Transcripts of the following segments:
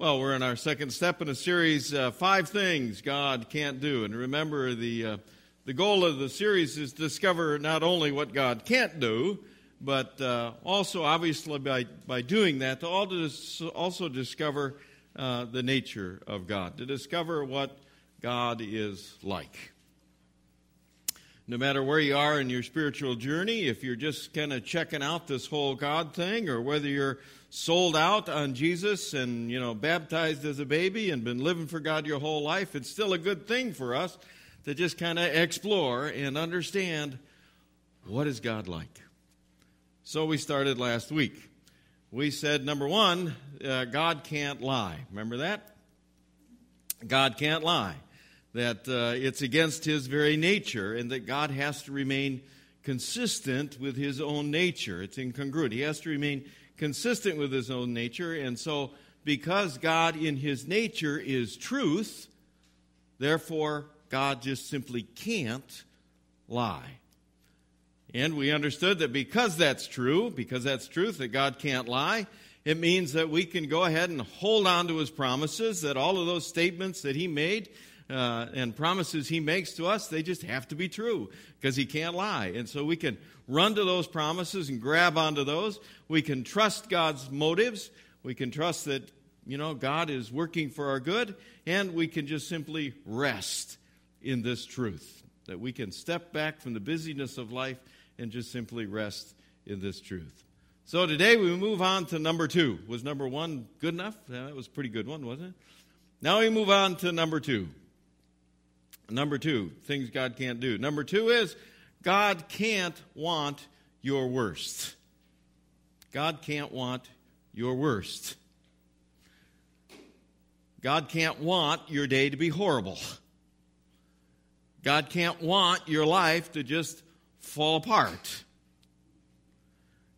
Well, we're in our second step in a series, uh, Five Things God Can't Do. And remember, the, uh, the goal of the series is to discover not only what God can't do, but uh, also, obviously, by, by doing that, to also discover uh, the nature of God, to discover what God is like. No matter where you are in your spiritual journey, if you're just kind of checking out this whole God thing, or whether you're sold out on Jesus and, you know, baptized as a baby and been living for God your whole life, it's still a good thing for us to just kind of explore and understand what is God like. So we started last week. We said, number one, uh, God can't lie. Remember that? God can't lie. That uh, it's against his very nature and that God has to remain consistent with his own nature. It's incongruent. He has to remain consistent with his own nature. And so, because God in his nature is truth, therefore, God just simply can't lie. And we understood that because that's true, because that's truth, that God can't lie, it means that we can go ahead and hold on to his promises, that all of those statements that he made uh, and promises he makes to us, they just have to be true because he can't lie. And so we can run to those promises and grab onto those. We can trust God's motives. We can trust that, you know, God is working for our good. And we can just simply rest in this truth. That we can step back from the busyness of life and just simply rest in this truth. So today we move on to number two. Was number one good enough? Yeah, that was a pretty good one, wasn't it? Now we move on to number two. Number two, things God can't do. Number two is God can't want your worst. God can't want your worst. God can't want your day to be horrible. God can't want your life to just fall apart.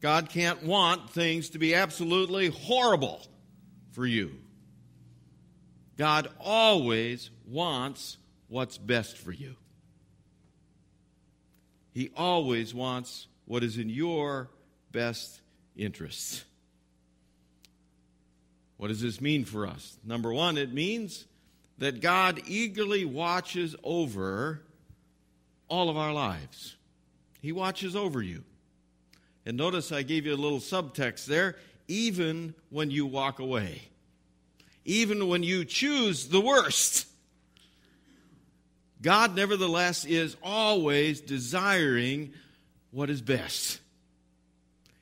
God can't want things to be absolutely horrible for you. God always wants what's best for you. He always wants what is in your best interests. What does this mean for us? Number one, it means that God eagerly watches over all of our lives. He watches over you. And notice I gave you a little subtext there even when you walk away, even when you choose the worst. God, nevertheless, is always desiring what is best.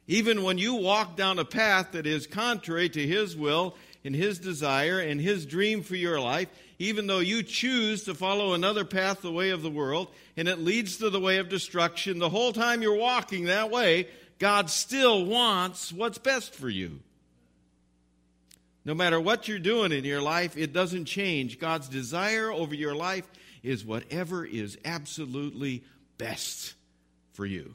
Even when you walk down a path that is contrary to His will and His desire and His dream for your life, even though you choose to follow another path, the way of the world, and it leads to the way of destruction, the whole time you're walking that way, God still wants what's best for you. No matter what you're doing in your life, it doesn't change. God's desire over your life is whatever is absolutely best for you.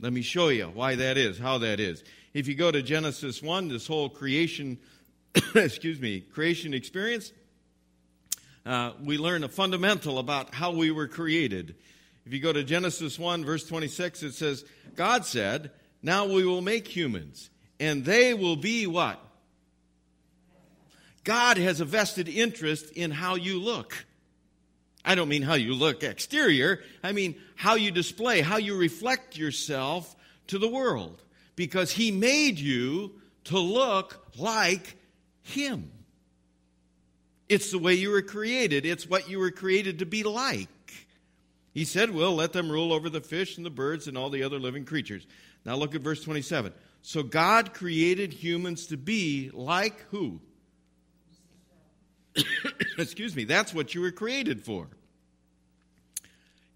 Let me show you why that is, how that is. If you go to Genesis 1, this whole creation, excuse me, creation experience, uh, we learn a fundamental about how we were created. If you go to Genesis 1, verse 26, it says, God said, Now we will make humans, and they will be what? God has a vested interest in how you look. I don't mean how you look exterior, I mean how you display, how you reflect yourself to the world. Because He made you to look like Him. It's the way you were created, it's what you were created to be like. He said, Well, let them rule over the fish and the birds and all the other living creatures. Now look at verse 27. So God created humans to be like who? Excuse me, that's what you were created for.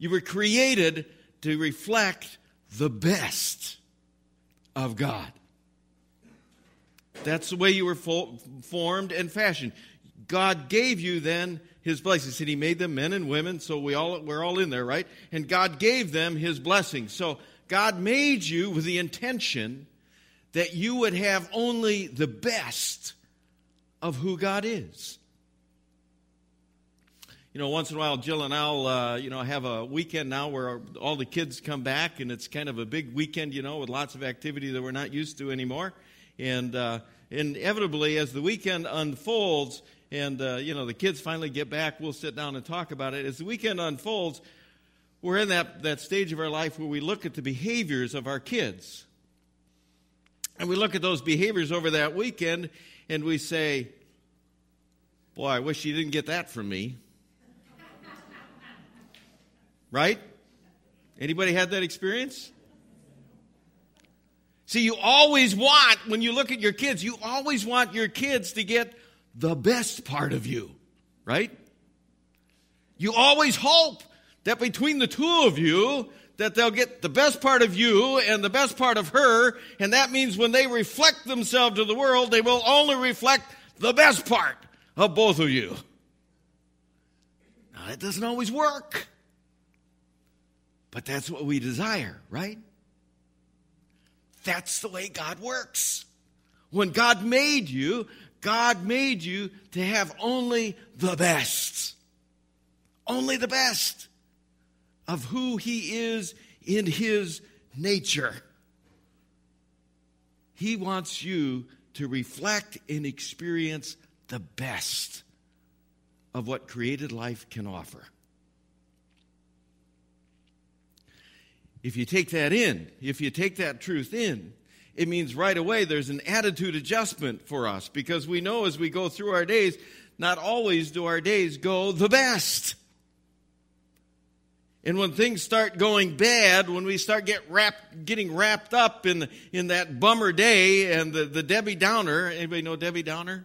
You were created to reflect the best of God. That's the way you were fo- formed and fashioned. God gave you then his blessing. He said he made them men and women, so we all, we're all in there, right? And God gave them his blessing. So God made you with the intention that you would have only the best of who God is you know, once in a while, Jill and I'll, uh, you know, have a weekend now where all the kids come back, and it's kind of a big weekend, you know, with lots of activity that we're not used to anymore. And uh, inevitably, as the weekend unfolds, and uh, you know the kids finally get back, we'll sit down and talk about it. As the weekend unfolds, we're in that, that stage of our life where we look at the behaviors of our kids. And we look at those behaviors over that weekend and we say, Boy, I wish you didn't get that from me. Right? Anybody had that experience? See, you always want, when you look at your kids, you always want your kids to get the best part of you, right? You always hope that between the two of you, that they'll get the best part of you and the best part of her, and that means when they reflect themselves to the world, they will only reflect the best part of both of you. Now, that doesn't always work, but that's what we desire, right? That's the way God works. When God made you, God made you to have only the best. Only the best of who He is in His nature. He wants you to reflect and experience the best of what created life can offer. If you take that in, if you take that truth in, it means right away there's an attitude adjustment for us because we know as we go through our days, not always do our days go the best. And when things start going bad, when we start get wrapped, getting wrapped up in, in that bummer day and the, the Debbie Downer, anybody know Debbie Downer?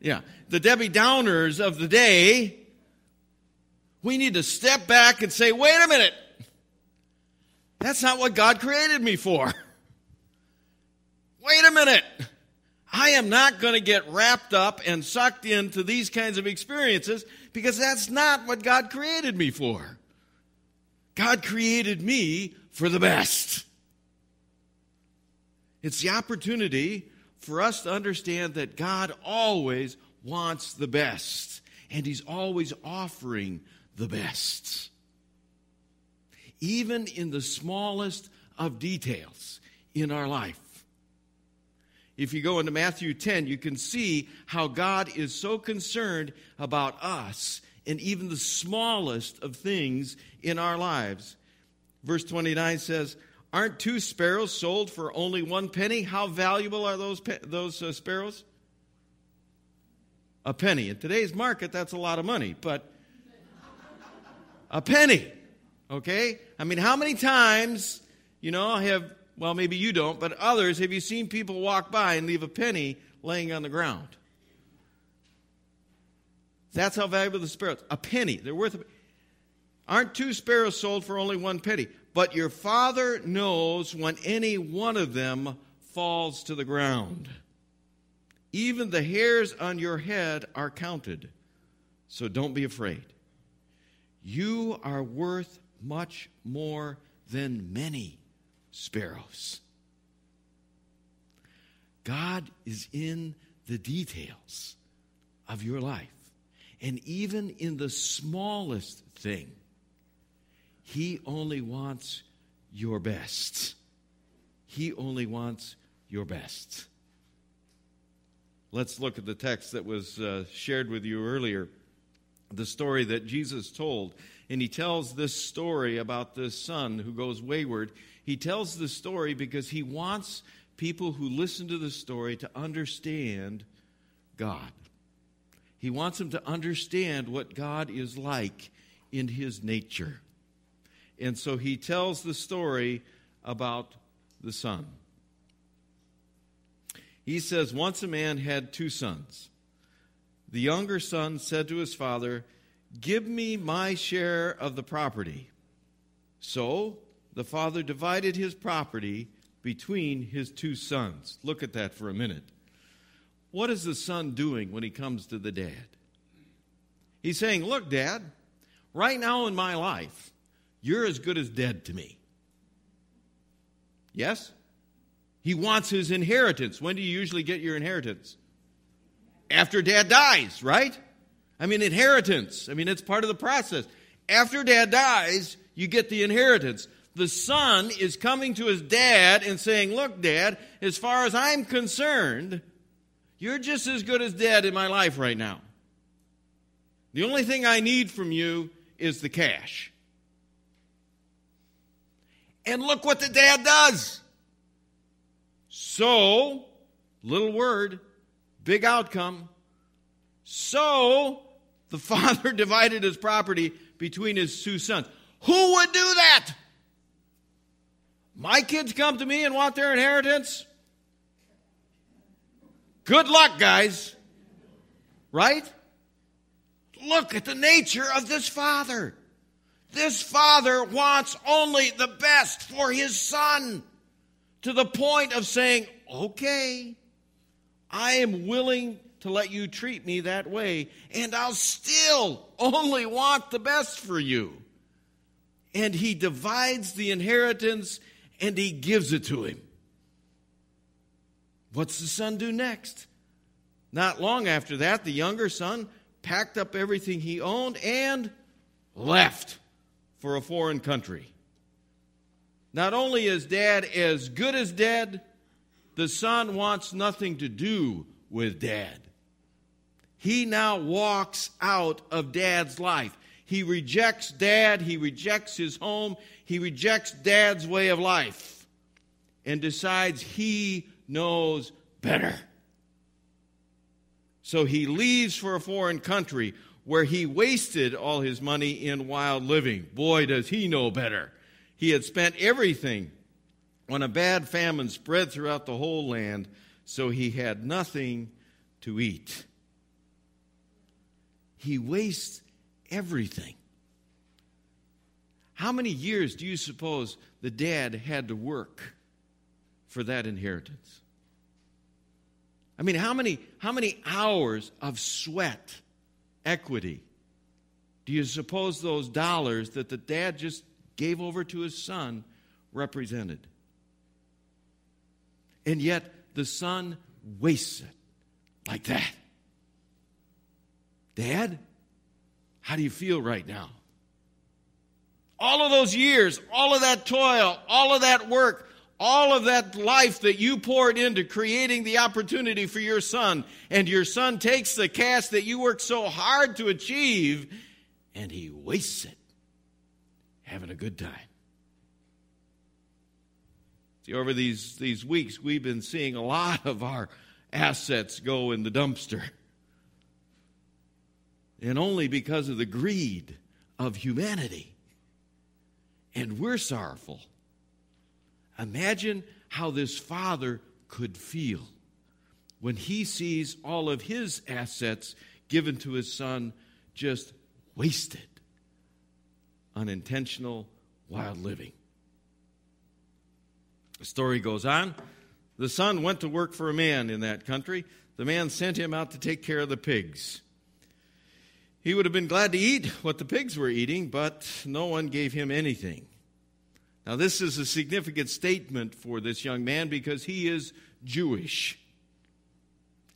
Yeah. The Debbie Downers of the day, we need to step back and say, wait a minute. That's not what God created me for. Wait a minute. I am not going to get wrapped up and sucked into these kinds of experiences because that's not what God created me for. God created me for the best. It's the opportunity for us to understand that God always wants the best, and He's always offering the best even in the smallest of details in our life. If you go into Matthew 10, you can see how God is so concerned about us and even the smallest of things in our lives. Verse 29 says, Aren't two sparrows sold for only one penny? How valuable are those, those uh, sparrows? A penny. In today's market, that's a lot of money, but a penny. Okay? I mean, how many times, you know, have, well, maybe you don't, but others, have you seen people walk by and leave a penny laying on the ground? That's how valuable the sparrows. A penny. They're worth a Aren't two sparrows sold for only one penny? But your father knows when any one of them falls to the ground. Even the hairs on your head are counted. So don't be afraid. You are worth much more than many sparrows. God is in the details of your life. And even in the smallest thing, He only wants your best. He only wants your best. Let's look at the text that was uh, shared with you earlier, the story that Jesus told and he tells this story about this son who goes wayward. He tells the story because he wants people who listen to the story to understand God. He wants them to understand what God is like in his nature. And so he tells the story about the son. He says, Once a man had two sons. The younger son said to his father, Give me my share of the property. So the father divided his property between his two sons. Look at that for a minute. What is the son doing when he comes to the dad? He's saying, Look, dad, right now in my life, you're as good as dead to me. Yes? He wants his inheritance. When do you usually get your inheritance? After dad dies, right? I mean, inheritance. I mean, it's part of the process. After dad dies, you get the inheritance. The son is coming to his dad and saying, Look, dad, as far as I'm concerned, You're just as good as dead in my life right now. The only thing I need from you is the cash. And look what the dad does. So, little word, big outcome. So, the father divided his property between his two sons. Who would do that? My kids come to me and want their inheritance? Good luck, guys. Right? Look at the nature of this father. This father wants only the best for his son to the point of saying, okay, I am willing to let you treat me that way, and I'll still only want the best for you. And he divides the inheritance and he gives it to him. What's the son do next? Not long after that, the younger son packed up everything he owned and left for a foreign country. Not only is dad as good as dead, the son wants nothing to do with dad. He now walks out of dad's life. He rejects dad, he rejects his home, he rejects dad's way of life, and decides he knows better. So he leaves for a foreign country where he wasted all his money in wild living. Boy, does he know better. He had spent everything when a bad famine spread throughout the whole land, so he had nothing to eat. He wastes everything. How many years do you suppose the dad had to work for that inheritance? I mean, how many, how many hours of sweat, equity, do you suppose those dollars that the dad just gave over to his son represented? And yet the son wastes it like that. Dad, how do you feel right now? All of those years, all of that toil, all of that work, all of that life that you poured into creating the opportunity for your son, and your son takes the cash that you worked so hard to achieve and he wastes it having a good time. See, over these, these weeks, we've been seeing a lot of our assets go in the dumpster. And only because of the greed of humanity. And we're sorrowful. Imagine how this father could feel when he sees all of his assets given to his son just wasted unintentional wild living. The story goes on. The son went to work for a man in that country. The man sent him out to take care of the pigs. He would have been glad to eat what the pigs were eating, but no one gave him anything. Now, this is a significant statement for this young man because he is Jewish.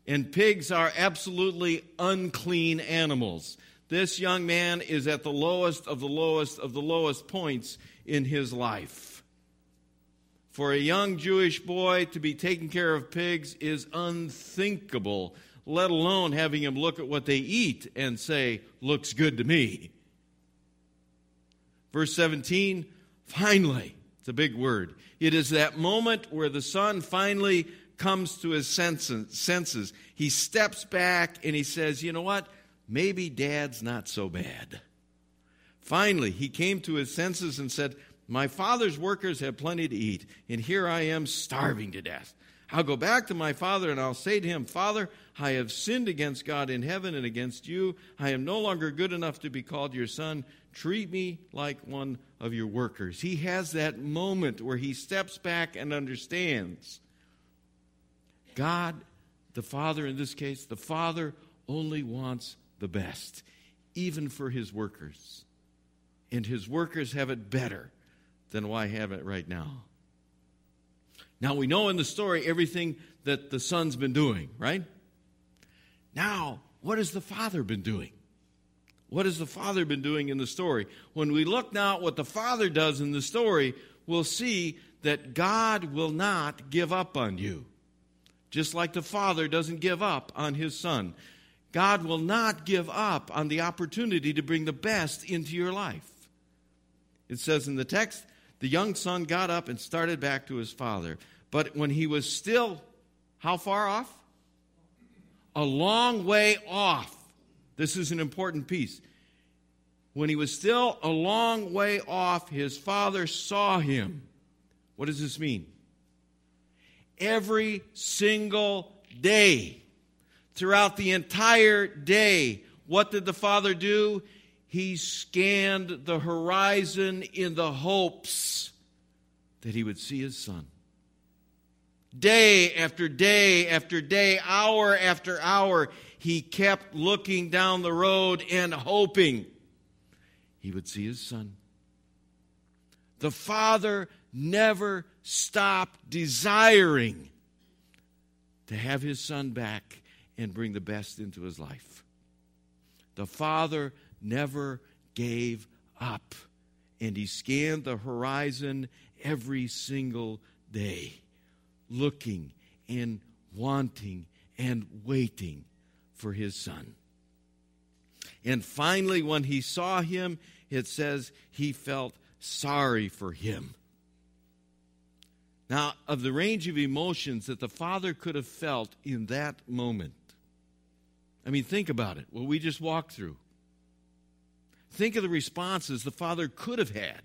And pigs are absolutely unclean animals. This young man is at the lowest of the lowest of the lowest points in his life. For a young Jewish boy to be taking care of pigs is unthinkable, let alone having him look at what they eat and say, looks good to me. Verse 17 Finally, it's a big word. It is that moment where the son finally comes to his senses. He steps back and he says, You know what? Maybe dad's not so bad. Finally, he came to his senses and said, My father's workers have plenty to eat, and here I am starving to death. I'll go back to my father and I'll say to him, Father, I have sinned against God in heaven and against you. I am no longer good enough to be called your son. Treat me like one of your workers. He has that moment where he steps back and understands. God, the Father in this case, the Father only wants the best, even for his workers. And his workers have it better than I have it right now. Now we know in the story everything that the son's been doing, right? Now, what has the father been doing? What has the father been doing in the story? When we look now at what the father does in the story, we'll see that God will not give up on you. just like the Father doesn't give up on his Son. God will not give up on the opportunity to bring the best into your life. It says in the text, the young son got up and started back to his father. But when he was still, how far off? A long way off. This is an important piece. When he was still a long way off, his father saw him. What does this mean? Every single day throughout the entire day. What did the Father do? He scanned the horizon in the hopes that he would see his Son. Day after day after day, hour after hour, he kept looking down the road and hoping he would see his Son. The Father never stopped desiring to have his Son back and bring the best into his life. The Father never gave up, and he scanned the horizon every single day, looking and wanting and waiting for his son. And finally, when he saw him, it says he felt sorry for him. Now, of the range of emotions that the father could have felt in that moment, I mean, think about it, what we just walked through. Think of the responses the father could have had.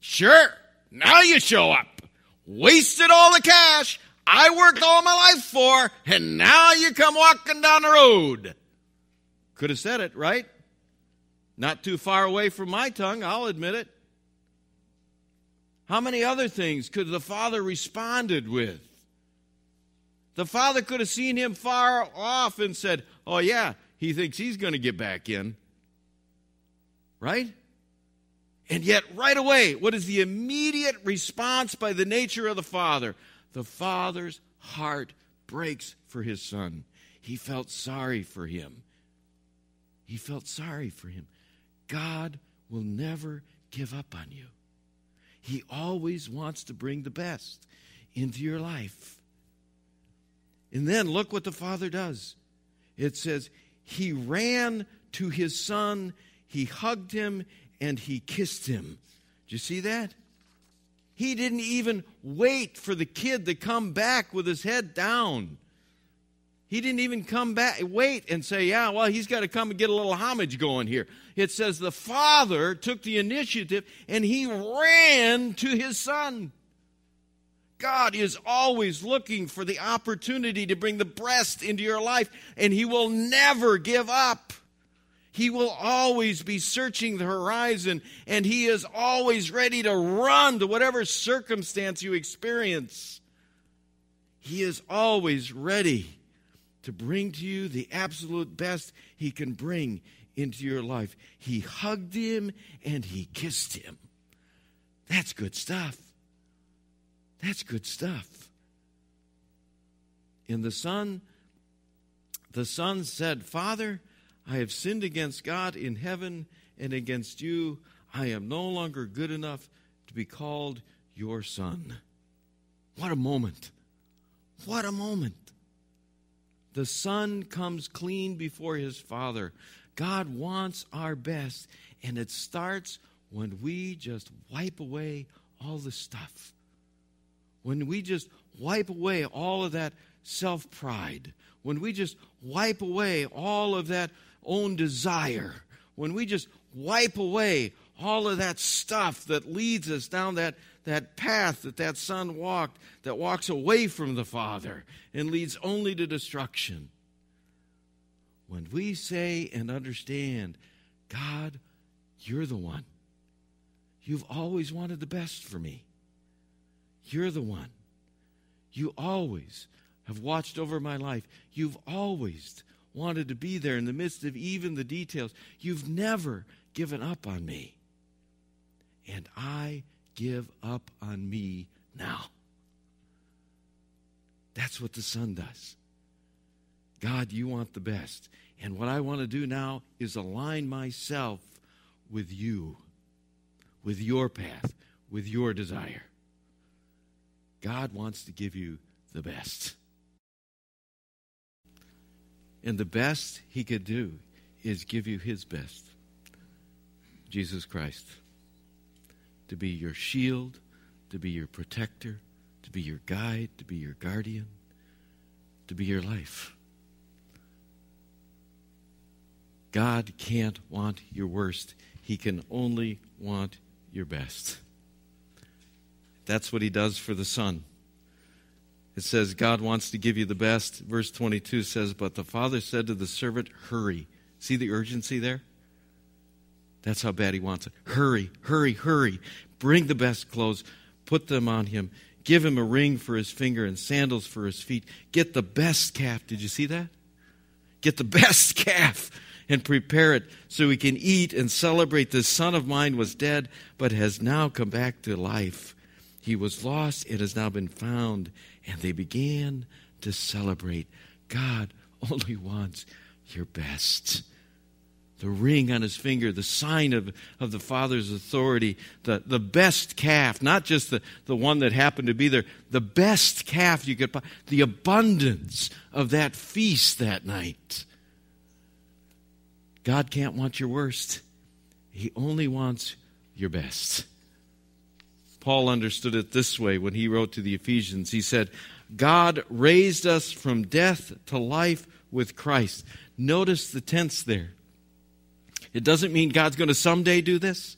Sure, now you show up. Wasted all the cash I worked all my life for, and now you come walking down the road. Could have said it, right? Not too far away from my tongue, I'll admit it. How many other things could the father responded with? The father could have seen him far off and said, Oh, yeah, he thinks he's going to get back in. Right? And yet, right away, what is the immediate response by the nature of the father? The father's heart breaks for his son. He felt sorry for him. He felt sorry for him. God will never give up on you. He always wants to bring the best into your life. And then look what the father does. It says, He ran to his son, he hugged him, and he kissed him. Do you see that? He didn't even wait for the kid to come back with his head down. He didn't even come back, wait and say, Yeah, well, he's got to come and get a little homage going here. It says the father took the initiative and he ran to his son. God is always looking for the opportunity to bring the breast into your life, and He will never give up. He will always be searching the horizon, and He is always ready to run to whatever circumstance you experience. He is always ready to bring to you the absolute best He can bring into your life. He hugged him and He kissed him. That's good stuff. That's good stuff. And the son, the son said, Father, I have sinned against God in heaven and against you. I am no longer good enough to be called your son. What a moment! What a moment! The son comes clean before his father. God wants our best, and it starts when we just wipe away all the stuff when we just wipe away all of that self pride, when we just wipe away all of that own desire, when we just wipe away all of that stuff that leads us down that, that path that that son walked, that walks away from the Father and leads only to destruction. When we say and understand, God, you're the one. You've always wanted the best for me. You're the one. You always have watched over my life. You've always wanted to be there in the midst of even the details. You've never given up on me. And I give up on me now. That's what the Son does. God, you want the best. And what I want to do now is align myself with you, with your path, with your desire. God wants to give you the best. And the best he could do is give you his best Jesus Christ to be your shield, to be your protector, to be your guide, to be your guardian, to be your life. God can't want your worst. He can only want your best. That's what he does for the Son. It says God wants to give you the best. Verse 22 says, But the Father said to the servant, Hurry. See the urgency there? That's how bad he wants it. Hurry, hurry, hurry. Bring the best clothes, put them on him. Give him a ring for his finger and sandals for his feet. Get the best calf. Did you see that? Get the best calf and prepare it so we can eat and celebrate. This son of mine was dead, but has now come back to life. He was lost, it has now been found. And they began to celebrate. God only wants your best. The ring on his finger, the sign of, of the Father's authority, the, the best calf, not just the, the one that happened to be there, the best calf you could buy, the abundance of that feast that night. God can't want your worst, He only wants your best. Paul understood it this way when he wrote to the Ephesians. He said, God raised us from death to life with Christ. Notice the tense there. It doesn't mean God's going to someday do this.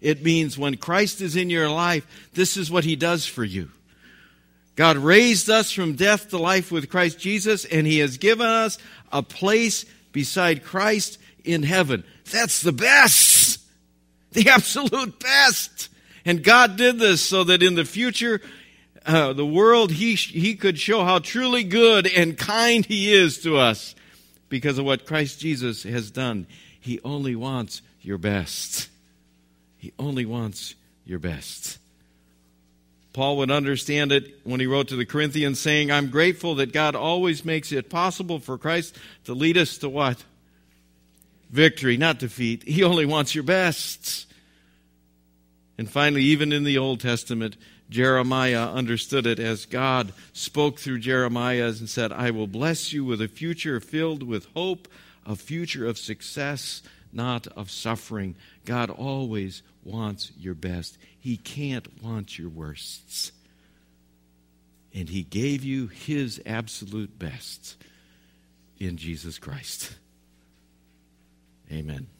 It means when Christ is in your life, this is what he does for you. God raised us from death to life with Christ Jesus, and he has given us a place beside Christ in heaven. That's the best. The absolute best. And God did this so that in the future, uh, the world, he, he could show how truly good and kind He is to us because of what Christ Jesus has done. He only wants your best. He only wants your best. Paul would understand it when he wrote to the Corinthians, saying, I'm grateful that God always makes it possible for Christ to lead us to what? Victory, not defeat. He only wants your best. And finally, even in the Old Testament, Jeremiah understood it as God spoke through Jeremiah and said, I will bless you with a future filled with hope, a future of success, not of suffering. God always wants your best. He can't want your worsts. And He gave you His absolute best in Jesus Christ. Amen.